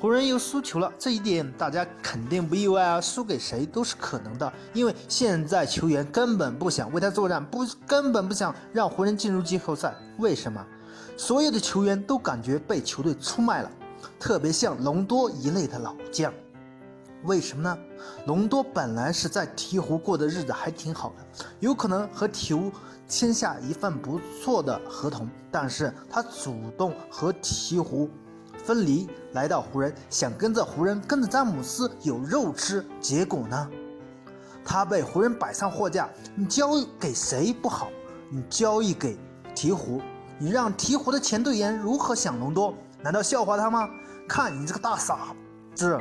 湖人又输球了，这一点大家肯定不意外啊，输给谁都是可能的，因为现在球员根本不想为他作战，不根本不想让湖人进入季后赛。为什么？所有的球员都感觉被球队出卖了，特别像隆多一类的老将。为什么呢？隆多本来是在鹈鹕过的日子还挺好的，有可能和鹈鹕签下一份不错的合同，但是他主动和鹈鹕分离，来到湖人，想跟着湖人，跟着詹姆斯有肉吃。结果呢，他被湖人摆上货架。你交易给谁不好？你交易给鹈鹕，你让鹈鹕的前队员如何想隆多？难道笑话他吗？看你这个大傻子！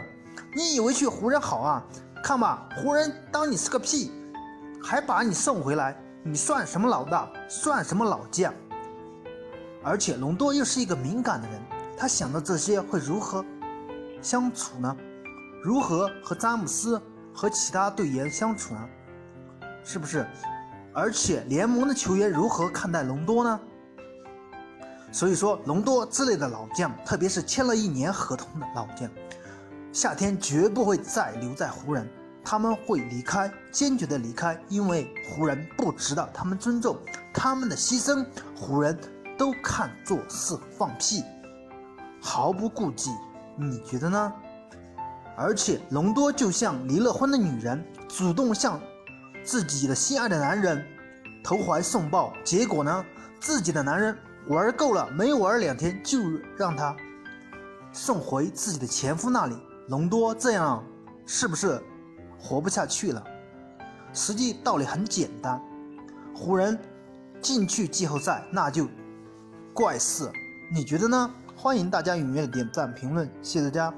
你以为去湖人好啊？看吧，湖人当你是个屁，还把你送回来，你算什么老大？算什么老将？而且隆多又是一个敏感的人，他想到这些会如何相处呢？如何和詹姆斯和其他队员相处呢？是不是？而且联盟的球员如何看待隆多呢？所以说，隆多之类的老将，特别是签了一年合同的老将。夏天绝不会再留在湖人，他们会离开，坚决的离开，因为湖人不值得他们尊重，他们的牺牲，湖人都看作是放屁，毫不顾忌。你觉得呢？而且隆多就像离了婚的女人，主动向自己的心爱的男人投怀送抱，结果呢，自己的男人玩够了，没玩两天就让他送回自己的前夫那里。隆多这样是不是活不下去了？实际道理很简单，湖人进去季后赛那就怪事，你觉得呢？欢迎大家踊跃点赞评论，谢谢大家。